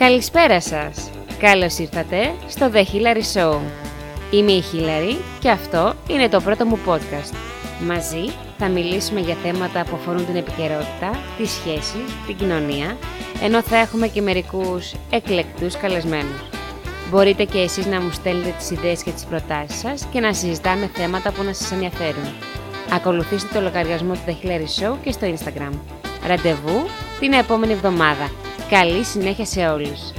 Καλησπέρα σας! Καλώς ήρθατε στο The Hillary Show. Είμαι η Hillary και αυτό είναι το πρώτο μου podcast. Μαζί θα μιλήσουμε για θέματα που αφορούν την επικαιρότητα, τις σχέσεις, την κοινωνία, ενώ θα έχουμε και μερικούς εκλεκτούς καλεσμένους. Μπορείτε και εσείς να μου στέλνετε τις ιδέες και τις προτάσεις σας και να συζητάμε θέματα που να σας ενδιαφέρουν. Ακολουθήστε το λογαριασμό του The Hillary Show και στο Instagram. Ραντεβού την επόμενη εβδομάδα. Καλή συνέχεια σε όλους!